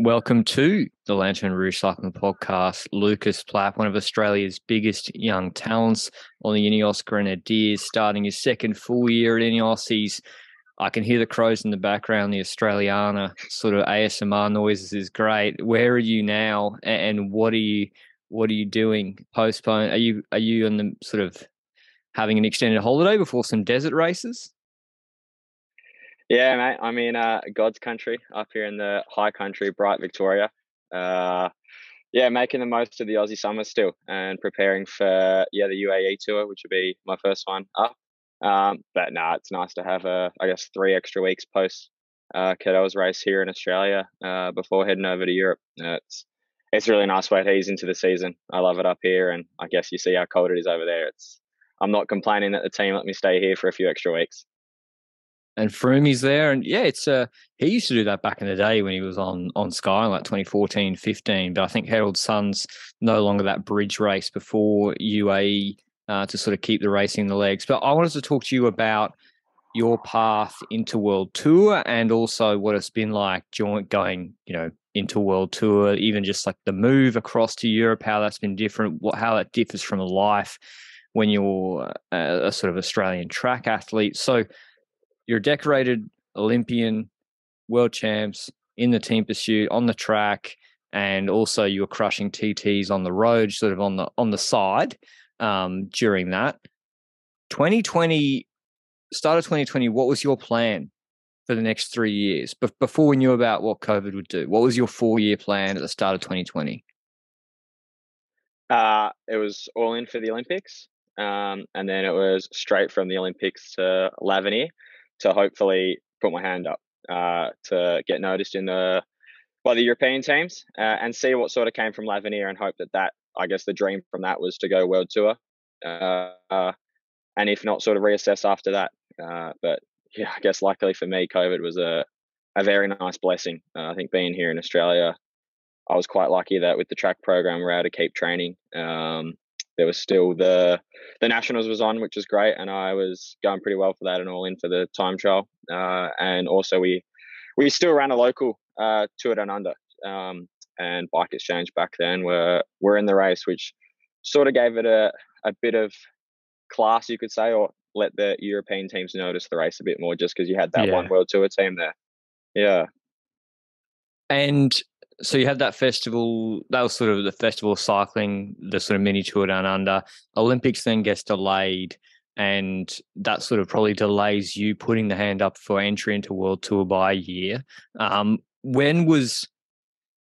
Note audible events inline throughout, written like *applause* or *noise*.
Welcome to the Lanterne Rouge Cycling Podcast. Lucas Plapp, one of Australia's biggest young talents on the Ineos Grenadiers, starting his second full year at Ineos. He's I can hear the crows in the background. The Australiana sort of ASMR noises is great. Where are you now, and what are you what are you doing? Postpone? Are you are you on the sort of having an extended holiday before some desert races? Yeah, mate. I'm in uh, God's country up here in the high country, Bright Victoria. Uh, yeah, making the most of the Aussie summer still, and preparing for yeah the UAE tour, which will be my first one up. Um, but nah, it's nice to have a I guess three extra weeks post uh, Cadel's race here in Australia uh, before heading over to Europe. Uh, it's it's really nice way to ease into the season. I love it up here, and I guess you see how cold it is over there. It's I'm not complaining that the team let me stay here for a few extra weeks. And Froome's there, and yeah, it's uh he used to do that back in the day when he was on on Sky, like 2014, 15. But I think Herald Sun's no longer that bridge race before UAE uh, to sort of keep the racing in the legs. But I wanted to talk to you about your path into World Tour and also what it's been like joint going, you know, into World Tour, even just like the move across to Europe, how that's been different, what how that differs from a life when you're a, a sort of Australian track athlete. So you're a decorated Olympian, world champs in the team pursuit on the track, and also you were crushing TTs on the road, sort of on the on the side um, during that. 2020, start of 2020, what was your plan for the next three years? But before we knew about what COVID would do, what was your four year plan at the start of 2020? Uh, it was all in for the Olympics. Um, and then it was straight from the Olympics to L'Avenir to hopefully put my hand up uh, to get noticed in the by the European teams uh, and see what sort of came from L'Avenir and hope that that I guess the dream from that was to go world tour, uh, uh, and if not, sort of reassess after that. Uh, but yeah, I guess luckily for me, COVID was a a very nice blessing. Uh, I think being here in Australia, I was quite lucky that with the track program, we're able to keep training. Um, there was still the the nationals was on, which was great, and I was going pretty well for that and all in for the time trial. Uh, and also we we still ran a local uh, tour down under. Um, and Bike Exchange back then were were in the race, which sort of gave it a, a bit of class, you could say, or let the European teams notice the race a bit more, just because you had that yeah. one World Tour team there. Yeah. And so you had that festival. That was sort of the festival cycling, the sort of mini tour down under. Olympics then gets delayed, and that sort of probably delays you putting the hand up for entry into World Tour by a year. Um, when was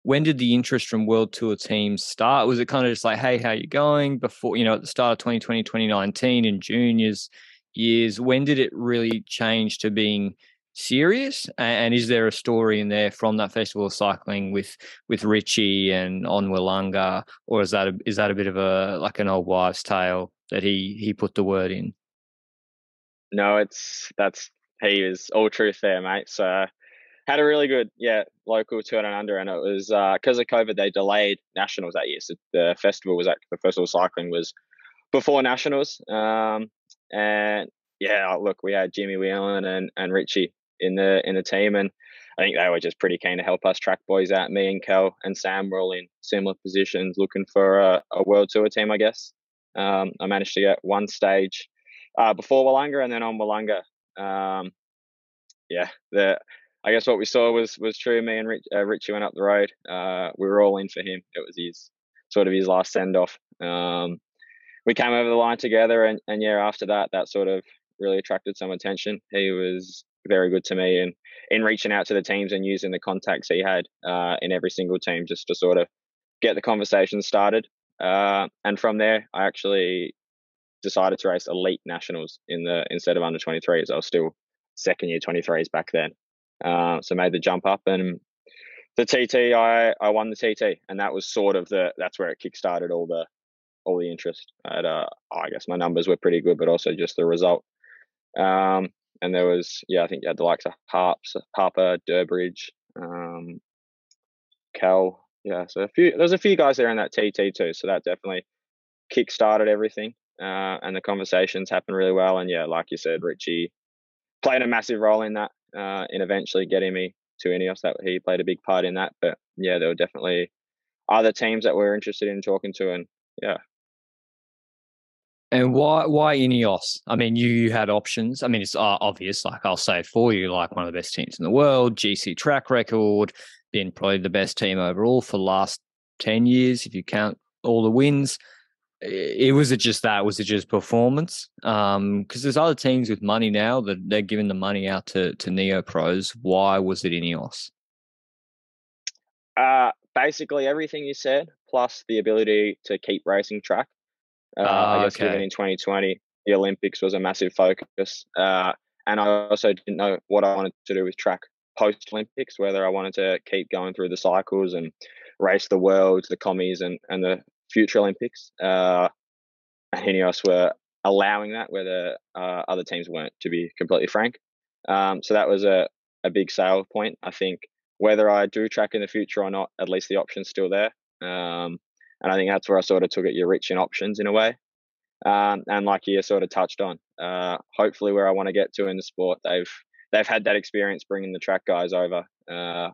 when did the interest from world tour teams start was it kind of just like hey how you going before you know at the start of 2020 2019 in juniors years when did it really change to being serious? And is there a story in there from that festival of cycling with with richie and on Willunga, or is that a, is that a bit of a like an old wives tale that he he put the word in? No it's that's he is all truth there mate. So had a really good yeah local tour and under, and it was because uh, of COVID they delayed nationals that year. So the festival was at the festival of cycling was before nationals, um, and yeah, look, we had Jimmy Whelan and and Richie in the in the team, and I think they were just pretty keen to help us track boys out. Me and Kel and Sam were all in similar positions, looking for a, a world tour team, I guess. Um, I managed to get one stage uh, before Willunga, and then on Willunga. Um, yeah, the I guess what we saw was was true. Me and Rich, uh, Richie went up the road. Uh, we were all in for him. It was his sort of his last send off. Um, we came over the line together, and, and yeah, after that, that sort of really attracted some attention. He was very good to me, and in reaching out to the teams and using the contacts he had uh, in every single team just to sort of get the conversation started. Uh, and from there, I actually decided to race elite nationals in the instead of under 23s. I was still second year 23s back then. Uh, so made the jump up and the TT, I, I won the TT, and that was sort of the that's where it kickstarted all the all the interest. At uh, I guess my numbers were pretty good, but also just the result. Um, and there was yeah, I think you had the likes of Harps, Harper, Durbridge, um, Cal, yeah. So a few there's a few guys there in that TT too. So that definitely kick-started everything, uh, and the conversations happened really well. And yeah, like you said, Richie played a massive role in that, uh, in eventually getting me to Ineos. That he played a big part in that. But yeah, there were definitely other teams that we're interested in talking to, and yeah. And why why Ineos? I mean, you had options. I mean, it's uh, obvious. Like I'll say it for you, like one of the best teams in the world, GC track record, been probably the best team overall for the last ten years if you count all the wins. It was it just that? Was it just performance? Because um, there's other teams with money now that they're giving the money out to to neo pros. Why was it Ineos? Uh, basically everything you said, plus the ability to keep racing track. Uh, I ah, guess okay. given in 2020, the Olympics was a massive focus, uh, and I also didn't know what I wanted to do with track post Olympics, whether I wanted to keep going through the cycles and race the worlds, the commies, and and the future Olympics. Uh, and Ineos were allowing that, whether uh, other teams weren't, to be completely frank. Um, so that was a, a big sale point. I think whether I do track in the future or not, at least the option's still there. Um, and I think that's where I sort of took it. You're rich in options in a way. Um, and like you sort of touched on, uh, hopefully where I want to get to in the sport, they've they've had that experience bringing the track guys over. Uh,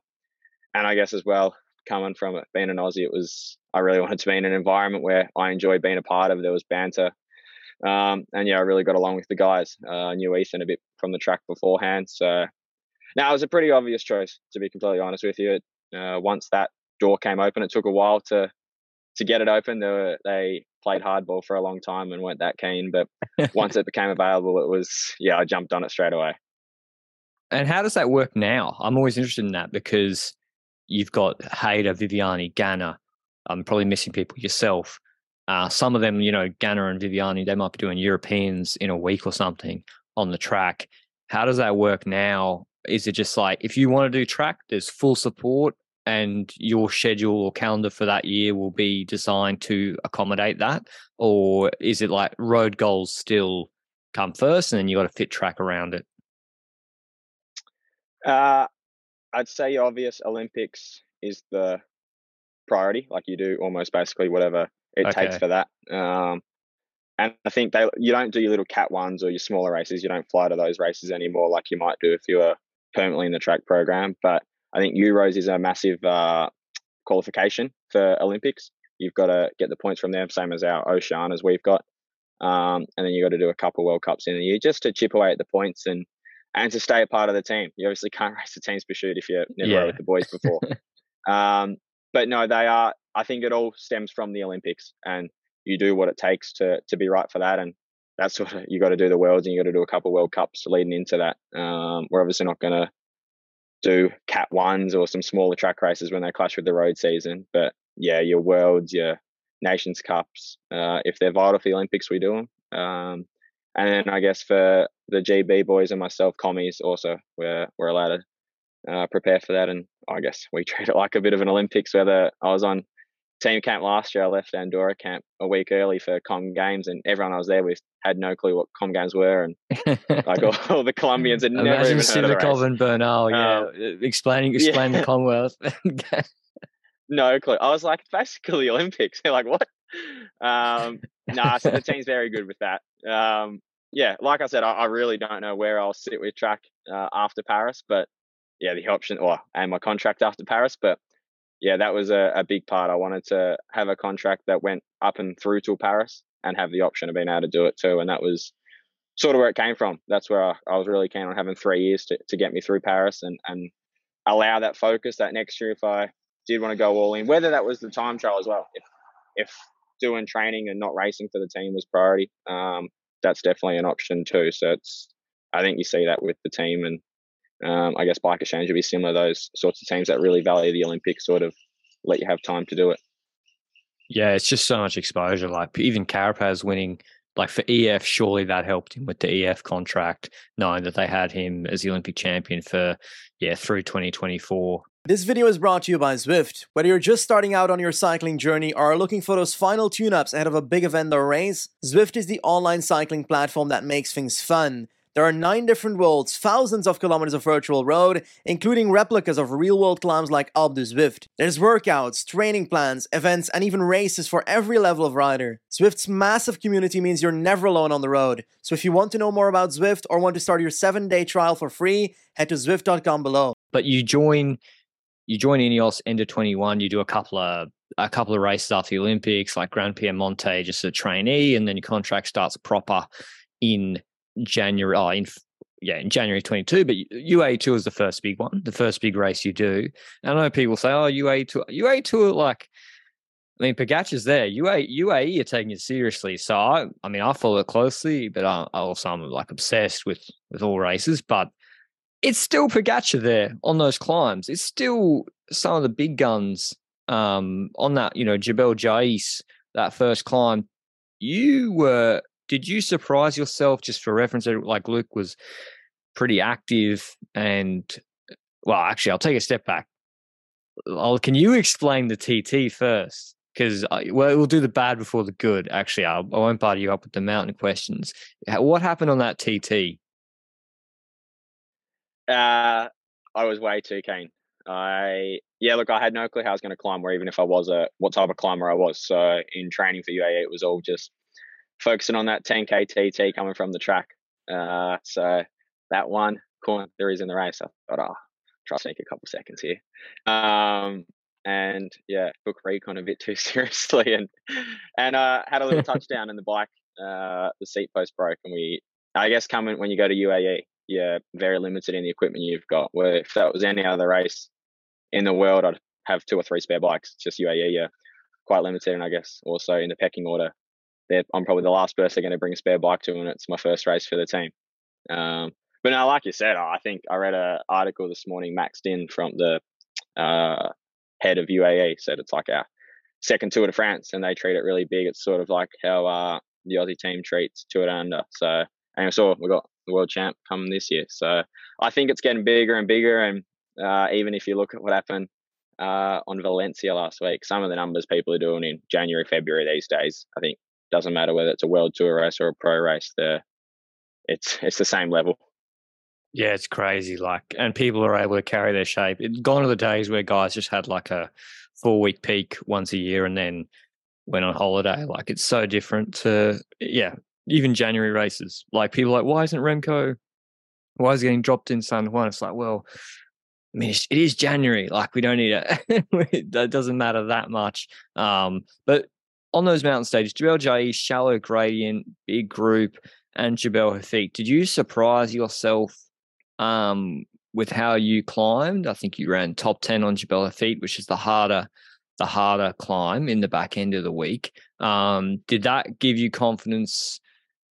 and I guess as well, coming from it, being an Aussie, it was I really wanted to be in an environment where I enjoyed being a part of. There was banter, um, and yeah, I really got along with the guys. Uh, I knew Ethan a bit from the track beforehand, so now it was a pretty obvious choice to be completely honest with you. Uh, once that door came open, it took a while to to get it open. They, were, they played hardball for a long time and weren't that keen, but once it became available, it was yeah, I jumped on it straight away. And how does that work now? I'm always interested in that because you've got Hayter, Viviani, Ganna. I'm probably missing people yourself. Uh, some of them, you know, Ganna and Viviani, they might be doing Europeans in a week or something on the track. How does that work now? Is it just like if you want to do track, there's full support and your schedule or calendar for that year will be designed to accommodate that? Or is it like road goals still come first and then you got to fit track around it? Uh, I'd say obvious Olympics is the priority. Like you do almost basically whatever it okay. takes for that. Um, and I think they you don't do your little cat ones or your smaller races. You don't fly to those races anymore like you might do if you were permanently in the track program. But I think Euros is a massive uh, qualification for Olympics. You've got to get the points from them, same as our Oceanias we've got. Um, and then you've got to do a couple World Cups in a year just to chip away at the points and and to stay a part of the team. You obviously can't *laughs* race the team's pursuit if you've never yeah. with the boys before. *laughs* um, but no, they are. I think it all stems from the Olympics, and you do what it takes to to be right for that. And that's what *laughs* you got to do the worlds, and you got to do a couple World Cups leading into that. Um, we're obviously not going to do Cat ones or some smaller track races when they clash with the road season. But yeah, your worlds, your Nations Cups, uh, if they're vital for the Olympics, we do them. Um, and then I guess for the GB boys and myself, commies also, we're, we're allowed to uh, prepare for that. And I guess we *laughs* treat it like a bit of an Olympics, whether I was on team camp last year, I left Andorra camp a week early for Com Games, and everyone I was there with had no clue what Com Games were, and like all, *laughs* all the Colombians had never Imagine even heard of and Bernal, yeah, um, explaining explain *laughs* yeah. the Commonwealth. *laughs* no clue. I was like, basically Olympics. They're like, what? Um, nah, so the team's very good with that. Um, yeah, like I said, I, I, really don't know where I'll sit with track uh, after Paris, but yeah, the option, or and my contract after Paris, but yeah, that was a, a big part. I wanted to have a contract that went up and through to Paris and have the option of being able to do it too, and that was sort of where it came from. That's where I, I was really keen on having three years to, to get me through Paris and and allow that focus that next year if I did want to go all in, whether that was the time trial as well. If if doing training and not racing for the team was priority, um, that's definitely an option too. So it's I think you see that with the team, and um, I guess bike exchange would be similar. Those sorts of teams that really value the Olympics sort of let you have time to do it. Yeah, it's just so much exposure. Like even Carapaz winning like for EF, surely that helped him with the EF contract, knowing that they had him as the Olympic champion for yeah through 2024. This video is brought to you by Zwift. Whether you're just starting out on your cycling journey or are looking for those final tune-ups ahead of a big event or race, Zwift is the online cycling platform that makes things fun. There are nine different worlds, thousands of kilometers of virtual road, including replicas of real world climbs like Alpe du Zwift. There's workouts, training plans, events, and even races for every level of rider. Zwift's massive community means you're never alone on the road. So if you want to know more about Zwift or want to start your seven day trial for free, head to Zwift.com below. But you join you join Ineos of 21, you do a couple of a couple of races after the Olympics, like Gran Piemonte, just a trainee, and then your contract starts proper in January, oh, in yeah, in January 22, but UAE Tour is the first big one, the first big race you do. And I know people say, oh, UAE Tour, UAE2, like, I mean, Pogacar's there. UAE, UAE are taking it seriously. So, I, I mean, I follow it closely, but I, I also I'm like obsessed with with all races. But it's still Pogacar there on those climbs. It's still some of the big guns um, on that, you know, Jebel Jais, that first climb. You were did you surprise yourself just for reference? Like Luke was pretty active and well, actually, I'll take a step back. I'll, can you explain the TT first? Because well, we'll do the bad before the good. Actually, I'll, I won't bother you up with the mountain questions. What happened on that TT? Uh, I was way too keen. I yeah, look, I had no clue how I was going to climb, or even if I was a what type of climber I was. So in training for UAE, it was all just focusing on that 10k TT coming from the track. Uh, so that one corner there is in the race, I thought, oh, try to sneak a couple seconds here. Um, and yeah, took recon a bit too *laughs* seriously and and uh, had a little *laughs* touchdown in the bike. Uh, the seat post broke, and we, I guess, coming when you go to UAE, you're very limited in the equipment you've got. Where if that was any other race in the world, I'd have two or three spare bikes. It's just UAE, yeah, quite limited, and I guess also in the pecking order, I'm probably the last person they're going to bring a spare bike to, and it's my first race for the team. Um, but now, like you said, I think I read an article this morning. Max Din from the uh, head of UAE said it's like our second Tour de France, and they treat it really big. It's sort of like how uh, the Aussie team treats Tour Down Under. So, and I saw we got the world champ coming this year. So, I think it's getting bigger and bigger. And uh, even if you look at what happened uh, on Valencia last week, some of the numbers people are doing in January, February these days, I think doesn't matter whether it's a world tour race or a pro race. The it's it's the same level. Yeah, it's crazy. Like, and people are able to carry their shape. It's gone are the days where guys just had like a four week peak once a year and then went on holiday. Like, it's so different to yeah, even January races. Like, people like, why isn't Remco? Why is he getting dropped in San Juan? It's like, well, I mean, it is January. Like, we don't need it. *laughs* it doesn't matter that much. Um, but on those mountain stages, Jebel Jais, shallow gradient, big group, and Jebel Hafeet. Did you surprise yourself um, with how you climbed? I think you ran top ten on Jebel Hafeet, which is the harder, the harder climb in the back end of the week. Um, did that give you confidence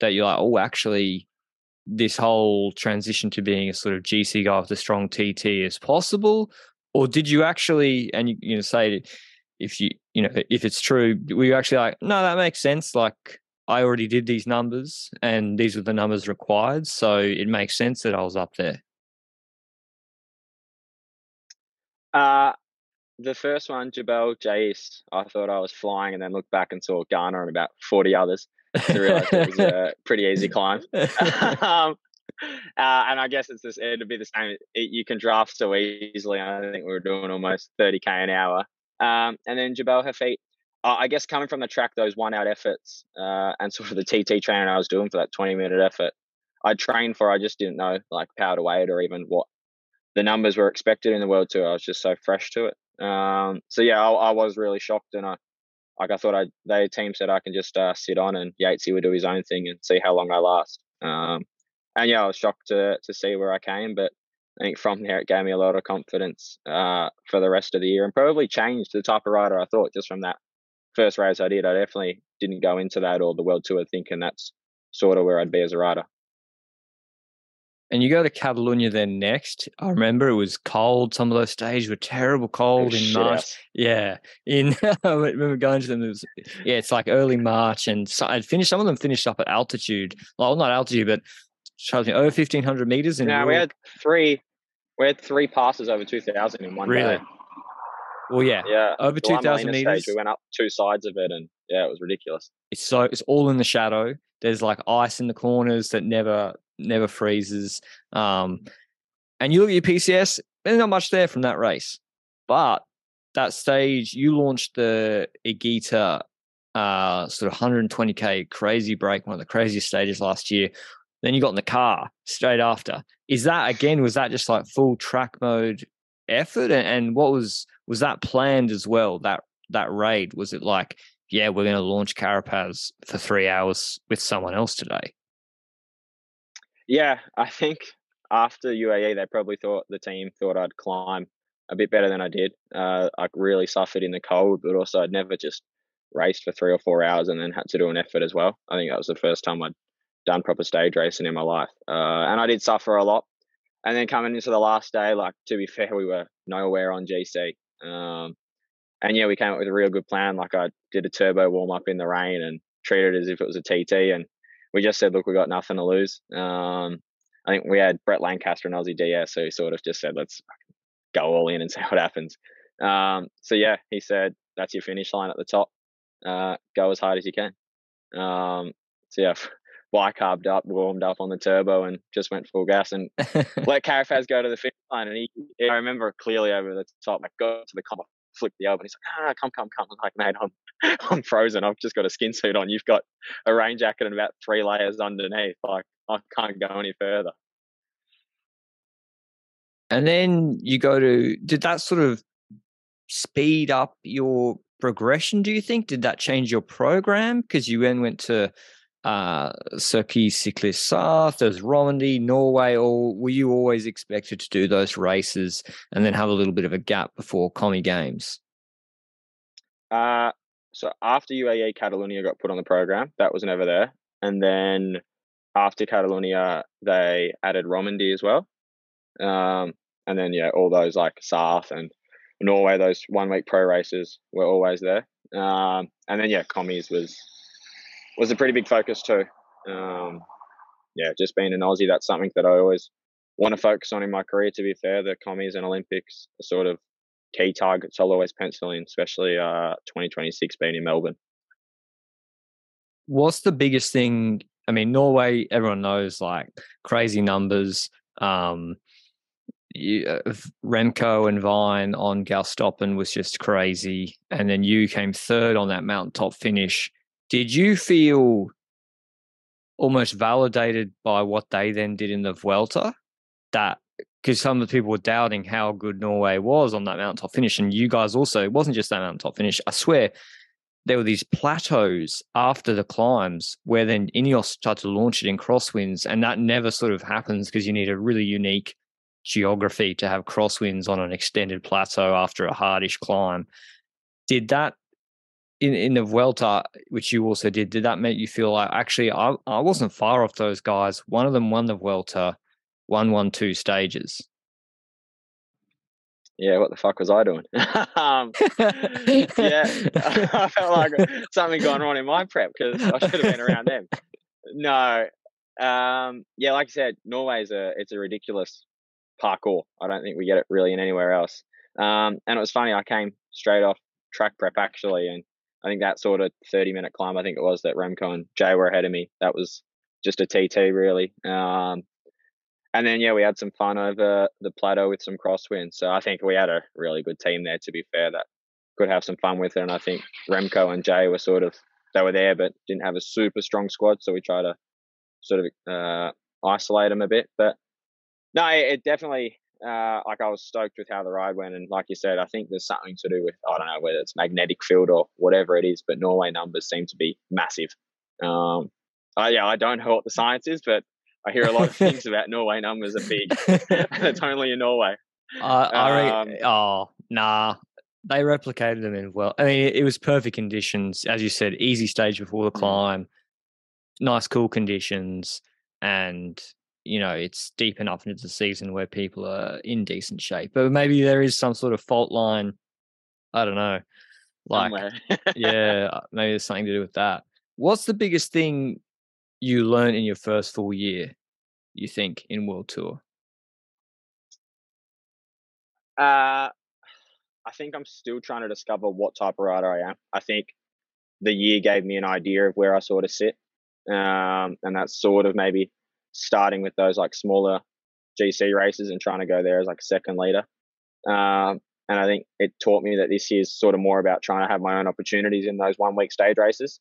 that you're like, oh, actually, this whole transition to being a sort of GC guy with a strong TT is possible? Or did you actually, and you, you know, say if you you know if it's true were you actually like no that makes sense like i already did these numbers and these were the numbers required so it makes sense that i was up there uh the first one jebel jais i thought i was flying and then looked back and saw Ganna and about 40 others to realize it was a *laughs* pretty easy climb *laughs* *laughs* um, uh, and I guess it's this, it'd be the same. It, you can draft so easily. I think we were doing almost 30k an hour. Um, and then Jebel Hafeet, uh, I guess coming from the track, those one out efforts uh, and sort of the TT training I was doing for that 20 minute effort, I trained for, I just didn't know like power to weight or even what the numbers were expected in the world tour. I was just so fresh to it. Um, so yeah, I, I, was really shocked and I, like I thought I, the team said I can just uh, sit on and Yatesy would do his own thing and see how long I last. Um, and yeah, I was shocked to to see where I came, but I think from there it gave me a lot of confidence uh, for the rest of the year and probably changed the type of rider I thought just from that first race I did. I definitely didn't go into that or the World Tour thinking that's sort of where I'd be as a rider. and you go to Catalonia then next. I remember it was cold. Some of those stages were terrible cold in March. Yeah, in *laughs* I remember going to them. It was yeah, it's like early March, and so I'd finished. Some of them finished up at altitude. Well, not altitude, but me over fifteen hundred meters. And No, we had three. We had three passes over two thousand in one Really? day. well, yeah, Yeah, over the two La thousand Molina meters. Stage, we went up two sides of it, and yeah, it was ridiculous. it's so it's all in the shadow. There's like ice in the corners that never never freezes. Um, and you look at your PCS, there's not much there from that race, but that stage you launched the Igita uh, sort of 120k crazy break, one of the craziest stages last year. Then you got in the car straight after. Is that again? Was that just like full track mode effort? And, and what was was that planned as well? That that raid was it like yeah, we're going to launch Carapaz for three hours with someone else today. Yeah, I think after UAE, they probably thought the team thought I'd climb a bit better than I did. Uh, I really suffered in the cold, but also I'd never just raced for three or four hours and then had to do an effort as well. I think that was the first time I'd done proper stage racing in my life, uh, and I did suffer a lot. And then coming into the last day, like to be fair, we were nowhere on GC. Um, and yeah, we came up with a real good plan. Like I did a turbo warm up in the rain and treated it as if it was a TT. And we just said, look, we got nothing to lose. Um, I think we had Brett Lancaster and Aussie DS who sort of just said, let's go all in and see what happens. Um, so yeah, he said, that's your finish line at the top. Uh, go as hard as you can. Um, so yeah, bicarbed up, warmed up on the turbo and just went full gas and *laughs* let Carapaz go to the finish line. And he, I remember clearly over the top, like got to the comp, flipped the open. He's like, ah, come, come, come. I'm like, mate, I'm, *laughs* I'm frozen. I've just got a skin suit on. You've got a rain jacket and about three layers underneath. Like, I can't go any further. and then you go to, did that sort of speed up your progression, do you think? Did that change your program? Because you then went to uh, Cycliste Sarthe, there's Romandy, Norway, or were you always expected to do those races and then have a little bit of a gap before Commie Games? Uh, so after UAE, Catalonia got put on the program. That was never there. And then after Catalonia, they added Romandy as well. Um, and then yeah, all those like Sarthe and Norway, those one week pro races were always there. Um, and then yeah, commies was was a pretty big focus too. Um, yeah, just being an Aussie, that's something that I always want to focus on in my career. To be fair, the commies and Olympics are sort of key targets I'll always pencil in, especially uh, 2026 being in Melbourne. What's the biggest thing? I mean, Norway, everyone knows like crazy numbers. Um, you, uh, Remco and Vine on Gaustatoppen was just crazy. And then you came third on that mountaintop finish. Did you feel almost validated by what they then did in the Vuelta? That because some of the people were doubting how good Norway was on that mountaintop finish, and you guys also it wasn't just that mountaintop finish. I swear there were these plateaus after the climbs where then Ineos started to launch it in crosswinds, and that never sort of happens because you need a really unique geography to have crosswinds on an extended plateau after a hardish climb. Did that in in the Vuelta, which you also did, did that make you feel like actually I I wasn't far off those guys? One of them won the Vuelta, one two stages. Yeah, what the fuck was I doing? *laughs* um, yeah, *laughs* I felt like something gone wrong in my prep because I should have been around them. No, um, yeah, like I said, Norway's a it's a ridiculous parcours. I don't think we get it really in anywhere else. Um, and it was funny. I came straight off track prep actually, and I think that sort of thirty minute climb, I think it was that Remco and Jay were ahead of me. That was just a TT really. Um, and then yeah, we had some fun over the plateau with some crosswinds. So I think we had a really good team there. To be fair, that could have some fun with it. And I think Remco and Jay were sort of they were there, but didn't have a super strong squad. So we try to sort of uh, isolate them a bit. But no, it definitely uh, like I was stoked with how the ride went. And like you said, I think there's something to do with I don't know whether it's magnetic field or whatever it is, but Norway numbers seem to be massive. Um, I, yeah, I don't know what the science is, but I hear a lot of *laughs* things about Norway numbers are big, *laughs* and it's only in Norway. I, I re- Um, oh nah, they replicated them in well. I mean, it, it was perfect conditions, as you said, easy stage before the Mm. climb, nice cool conditions, and you know it's deep enough into the season where people are in decent shape. But maybe there is some sort of fault line. I don't know. Like, yeah, *laughs* uh, maybe there's something to do with that. What's the biggest thing you learned in your first full year? You think in World Tour? Uh, I think I'm still trying to discover what type of rider I am. I think the year gave me an idea of where I sort of sit, um, and that's sort of maybe starting with those like smaller GC races and trying to go there as like a second leader. Um, and I think it taught me that this year's sort of more about trying to have my own opportunities in those one week stage races.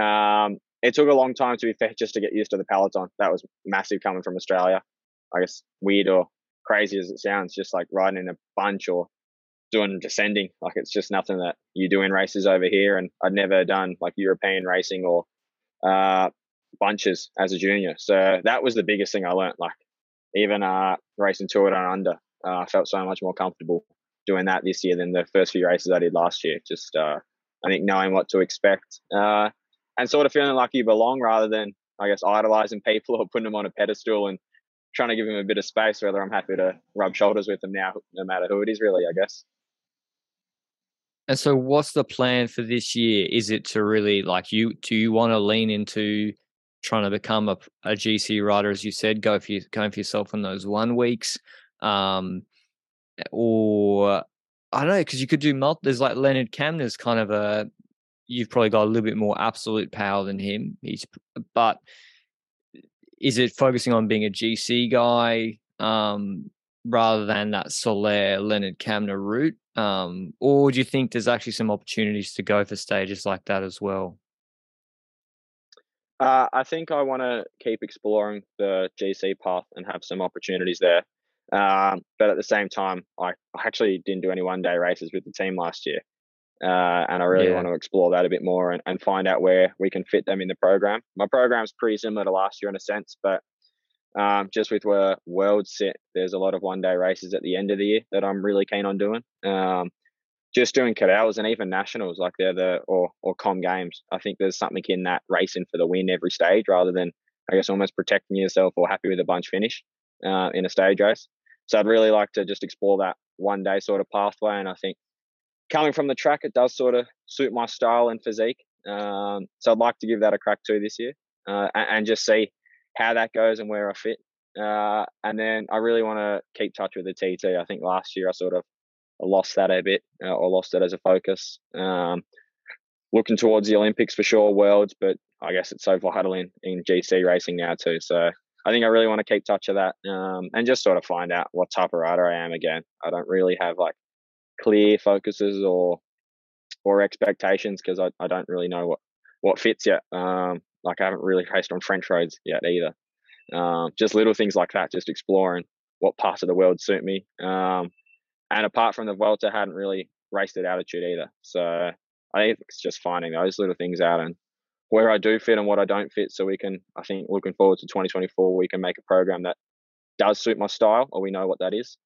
Um, it took a long time to be fair *laughs* just to get used to the peloton. That was massive coming from Australia. I guess weird or crazy as it sounds, just like riding in a bunch or doing descending. Like it's just nothing that you do in races over here. And I'd never done like European racing or uh, bunches as a junior. So that was the biggest thing I learned. Like even uh, racing Tour Down Under, uh, I felt so much more comfortable doing that this year than the first few races I did last year. Just uh, I think knowing what to expect uh, and sort of feeling like you belong rather than I guess idolizing people *laughs* or putting them on a pedestal and trying to give them a bit of space. Whether I'm happy to rub shoulders with them now, no matter who it is, really. I guess. And so, what's the plan for this year? Is it to really like you? Do you want to lean into trying to become a, a GC rider, as you said, go for going for yourself in those one weeks, um, or I don't know because you could do multi. There's like Lennard Kamna's kind of a. You've probably got a little bit more absolute power than him. He's, but is it focusing on being a GC guy um, rather than that Soler Lennard Kamna route? Um, or do you think there's actually some opportunities to go for stages like that as well? Uh, I think I want to keep exploring the GC path and have some opportunities there. Um, but at the same time, I, I, actually didn't do any one day races with the team last year. Uh, and I really yeah. want to explore that a bit more and, and find out where we can fit them in the program. My program's pretty similar to last year in a sense, but um, just with where world sit, there's a lot of one day races at the end of the year that I'm really keen on doing. Um, just doing cadels and even nationals, like they're the or or com games. I think there's something in that racing for the win every stage, rather than I guess almost protecting yourself or happy with a bunch finish uh, in a stage race. So I'd really like to just explore that one day sort of pathway, and I think coming from the track, it does sort of suit my style and physique. Um, so I'd like to give that a crack too this year, uh, and, and just see how that goes and where I fit. Uh, and then I really want to keep touch with the TT. I think last year I sort of lost that a bit uh, or lost it as a focus. Um, looking towards the Olympics for sure, Worlds, but I guess it's so vital in, in GC racing now too. So I think I really want to keep touch of that um, and just sort of find out what type of rider I am again. I don't really have like clear focuses or or expectations because I, I don't really know what what fits yet. Um, like I haven't really raced on French roads yet either. Um, just little things like that, just exploring what parts of the world suit me. Um, and apart from the Vuelta, hadn't really raced at altitude either. So I think it's just finding those little things out and where I do fit and what I don't fit. So we can, I think, looking forward to 2024, we can make a program that does suit my style, or we know what that is.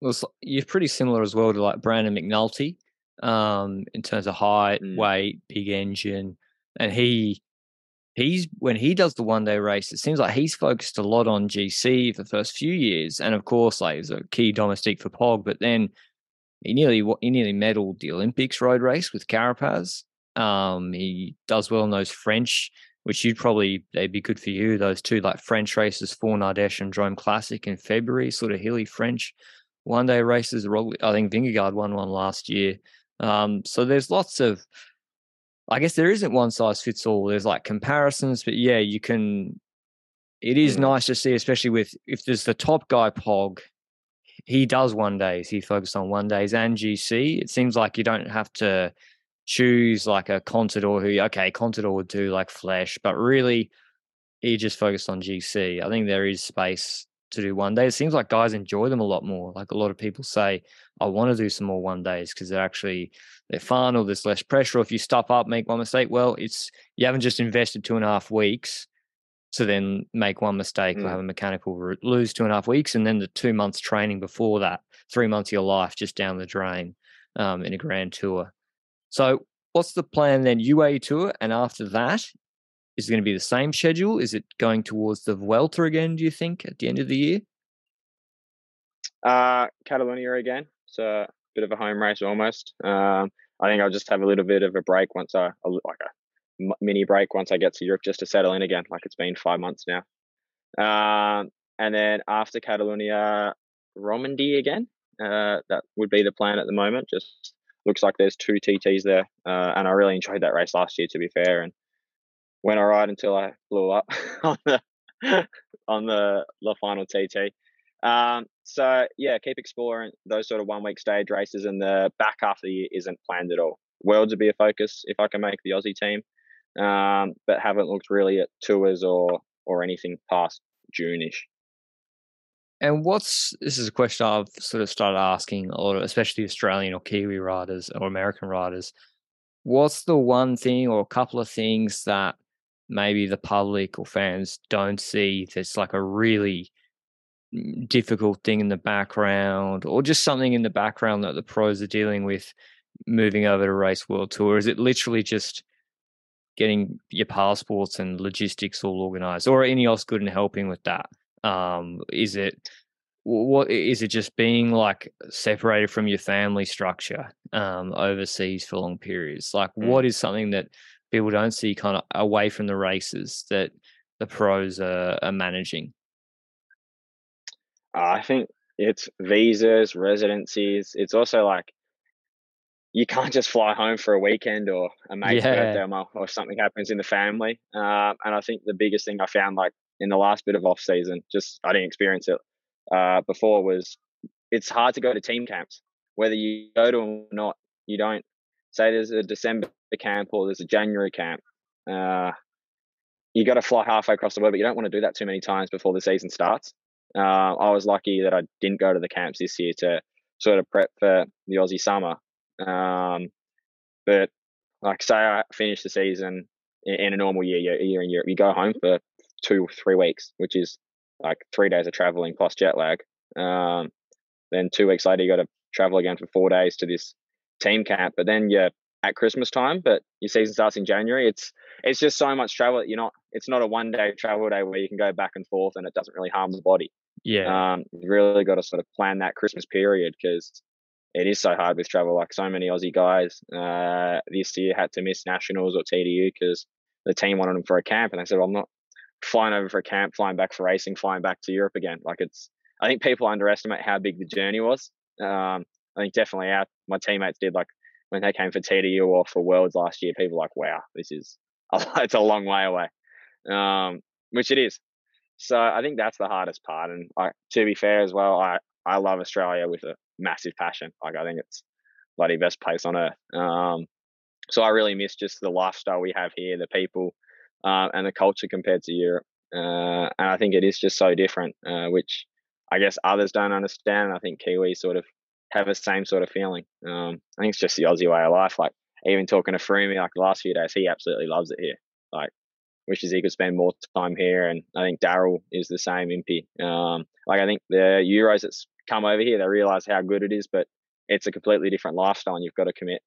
Well, you're pretty similar as well to like Brandon McNulty um, in terms of height, mm. weight, big engine, and he he's when he does the one day race, it seems like he's focused a lot on GC for the first few years, and of course, like he's a key domestique for Pog, but then he nearly he nearly medaled the Olympics road race with Carapaz. Um, he does well in those French, which you'd probably they'd be good for you. Those two like French races, Faun-Ardèche and Drôme Classic in February, sort of hilly French one day races. I think Vingegaard won one last year. Um, so there's lots of, I guess there isn't one size fits all. There's like comparisons, but yeah, you can. It is mm. nice to see, especially with if there's the top guy Pog, he does one days. He focuses on one days and GC. It seems like you don't have to choose like a Contador who okay, Contador would do like Flèche, but really he just focused on GC. I think there is space to do one day. It seems like guys enjoy them a lot more. Like a lot of people say, I want to do some more one days because they're actually they're fun or there's less pressure. Or if you stop up, make one mistake, well, it's you haven't just invested two and a half weeks to then make one mistake mm. or have a mechanical route, lose two and a half weeks, and then the two months training before that, three months of your life just down the drain um, in a grand tour. So what's the plan then? UAE tour, and after that, is it going to be the same schedule? Is it going towards the Vuelta again? Do you think at the end of the year? Uh, Catalonia again. It's a bit of a home race almost. Um, I think I'll just have a little bit of a break once I like a mini break once I get to Europe just to settle in again. Like it's been five months now. Um, and then after Catalonia, Romandy again. Uh, that would be the plan at the moment. Just looks like there's two TTs there, uh, and I really enjoyed that race last year. To be fair, and went all right until I blew up *laughs* on the on the the final TT. Um, so yeah, keep exploring those sort of one week stage races, and the back half of the year isn't planned at all. Worlds would be a focus if I can make the Aussie team, um, but haven't looked really at tours or or anything past June-ish. And what's this is a question I've sort of started asking a lot of, especially Australian or Kiwi riders or American riders. What's the one thing or a couple of things that maybe the public or fans don't see that's like a really difficult thing in the background or just something in the background that the pros are dealing with moving over to race world tour? Is it literally just getting your passports and logistics all organized or any else good in helping with that? Um is it what is it just being like separated from your family structure um overseas for long periods? Like mm. what is something that people don't see kind of away from the races that the pros are, are managing I think it's visas, residencies. It's also like you can't just fly home for a weekend or a mate's yeah. birthday or, or, something happens in the family. Uh, and I think the biggest thing I found, like in the last bit of off season, just I didn't experience it uh, before, was it's hard to go to team camps. Whether you go to them or not, you don't say there's a December camp or there's a January camp. Uh, you got to fly halfway across the world, but you don't want to do that too many times before the season starts. Uh, I was lucky that I didn't go to the camps this year to sort of prep for the Aussie summer. Um, but like say I finish the season in, a normal year, year in Europe, you go home for two, or three weeks, which is like three days of traveling plus jet lag. Um, then two weeks later, you got to travel again for four days to this team camp. But then you're at Christmas time, but your season starts in January. It's it's just so much travel that you're not. It's not a one day travel day where you can go back and forth and it doesn't really harm the body. Yeah, um, you really got to sort of plan that Christmas period because it is so hard with travel. Like so many Aussie guys uh, this year had to miss nationals or TDU because the team wanted them for a camp, and they said, well, "I'm not flying over for a camp, flying back for racing, flying back to Europe again." Like it's. I think people underestimate how big the journey was. Um, I think definitely our my teammates did like when they came for TDU or for Worlds last year, people were like, wow, this is, *laughs* it's a long way away, um, which it is. So I think that's the hardest part. And like, to be fair as well, I, I love Australia with a massive passion. Like I think it's bloody best place on earth. Um, so I really miss just the lifestyle we have here, the people, uh, and the culture compared to Europe. Uh, and I think it is just so different, uh, which I guess others don't understand. I think Kiwi sort of have the same sort of feeling. Um, I think it's just the Aussie way of life. Like even talking to Froome, like the last few days, he absolutely loves it here. Like wishes he could spend more time here. And I think Daryl is the same Impey. Um, like I think the Euros that's come over here, they realize how good it is, but it's a completely different lifestyle and you've got to commit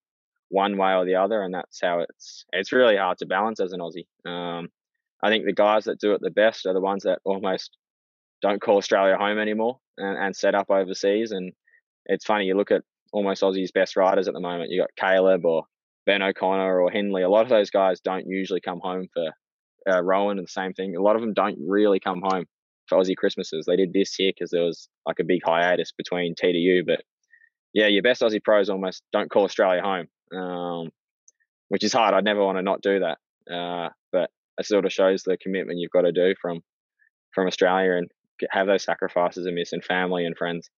one way or the other. And that's how it's, it's really hard to balance as an Aussie. Um, I think the guys that do it the best are the ones that almost don't call Australia home anymore and, and set up overseas and it's funny you look at almost Aussie's best riders at the moment. You got Caleb or Ben O'Connor or Hindley. A lot of those guys don't usually come home for uh, Rohan and the same thing. A lot of them don't really come home for Aussie Christmases. They did this year because there was like a big hiatus between TDU. But yeah, your best Aussie pros almost don't call Australia home, um, which is hard. I'd never want to not do that. Uh, but it sort of shows the commitment you've got to do from from Australia and have those sacrifices and missing family and friends.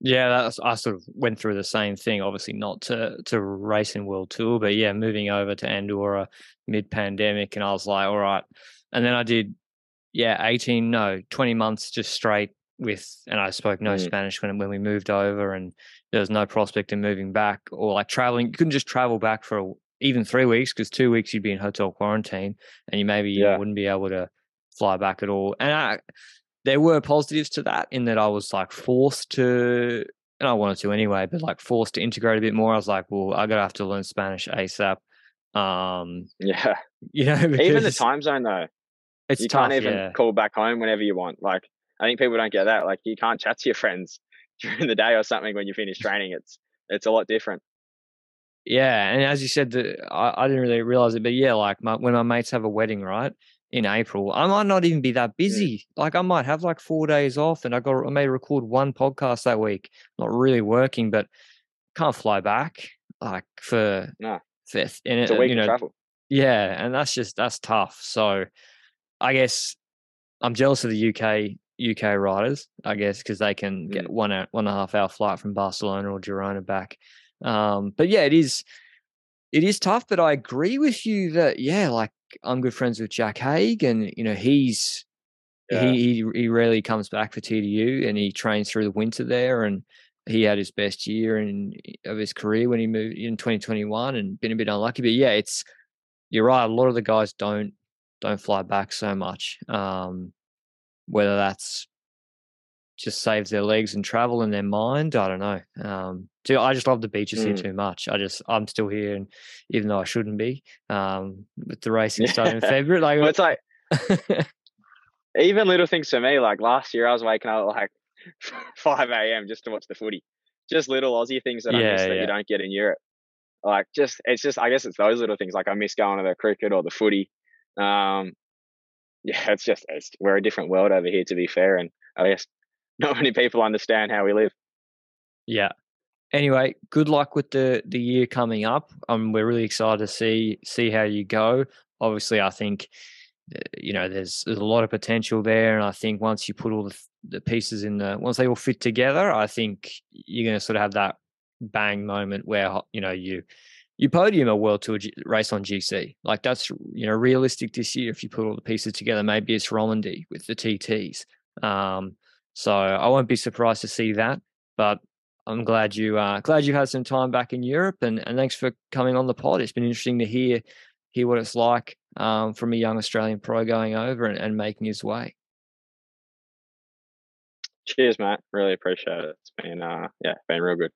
Yeah, that's I sort of went through the same thing. Obviously, not to to race in World Tour, but yeah, moving over to Andorra mid pandemic, and I was like, all right. And then I did, yeah, eighteen, no, twenty months just straight with, and I spoke no mm. Spanish when when we moved over, and there was no prospect of moving back or like traveling. You couldn't just travel back for a, even three weeks because two weeks you'd be in hotel quarantine, and you maybe yeah. wouldn't be able to fly back at all. And I there were positives to that in that I was like forced to, and I wanted to anyway, but like forced to integrate a bit more. I was like, well, I gotta have to learn Spanish ASAP. Um, yeah, *laughs* you know, even the time zone though. It's you tough, can't even yeah. call back home whenever you want. Like I think people don't get that. Like you can't chat to your friends *laughs* during the day or something when you finish *laughs* training. It's it's a lot different. Yeah, and as you said, the, I, I didn't really realize it, but yeah, like my, when my mates have a wedding, right, in April, I might not even be that busy. Mm. Like I might have like four days off, and I got I may record one podcast that week. Not really working, but can't fly back like for no. For, and it's a week you know, travel. Yeah, and that's just that's tough. So, I guess I'm jealous of the UK UK riders. I guess because they can get Mm. one hour, one and a half hour flight from Barcelona or Girona back. Um, but yeah, it is it is tough. But I agree with you that yeah, like I'm good friends with Jack Haig, and you know he's Yeah. he, he he rarely comes back for TDU, and he trains through the winter there, and he had his best year in of his career when he moved in 2021, and been a bit unlucky. But yeah, it's you're right. A lot of the guys don't don't fly back so much. Um, whether that's just saves their legs and travel in their mind, I don't know. Um, so I just love the beaches here Mm. too much. I just I'm still here, and even though I shouldn't be, um, with the *laughs* racing Yeah. starting in February, like Well, it's like *laughs* even little things for me. Like last year, I was waking up at like *laughs* five a.m. just to watch the footy. Just little Aussie things that I Yeah, miss that you don't get in Europe. Like just it's just I guess it's those little things. Like I miss going to the cricket or the footy. Um, yeah, it's just it's, we're a different world over here. To be fair, and I guess not many people understand how we live. Yeah. Anyway, good luck with the the year coming up. Um, we're really excited to see see how you go. Obviously, I think uh, you know there's there's a lot of potential there, and I think once you put all the the pieces in the once they all fit together, I think you're going to sort of have that bang moment where you know you you podium a world tour G- race on GC. Like that's you know realistic this year if you put all the pieces together. Maybe it's Romandy with the TTs. Um, so I won't be surprised to see that. But I'm glad you uh, glad you had some time back in Europe, and, and thanks for coming on the pod. It's been interesting to hear hear what it's like um, from a young Australian pro going over and, and making his way. Cheers, Matt. Really appreciate it. It's been uh yeah, been real good.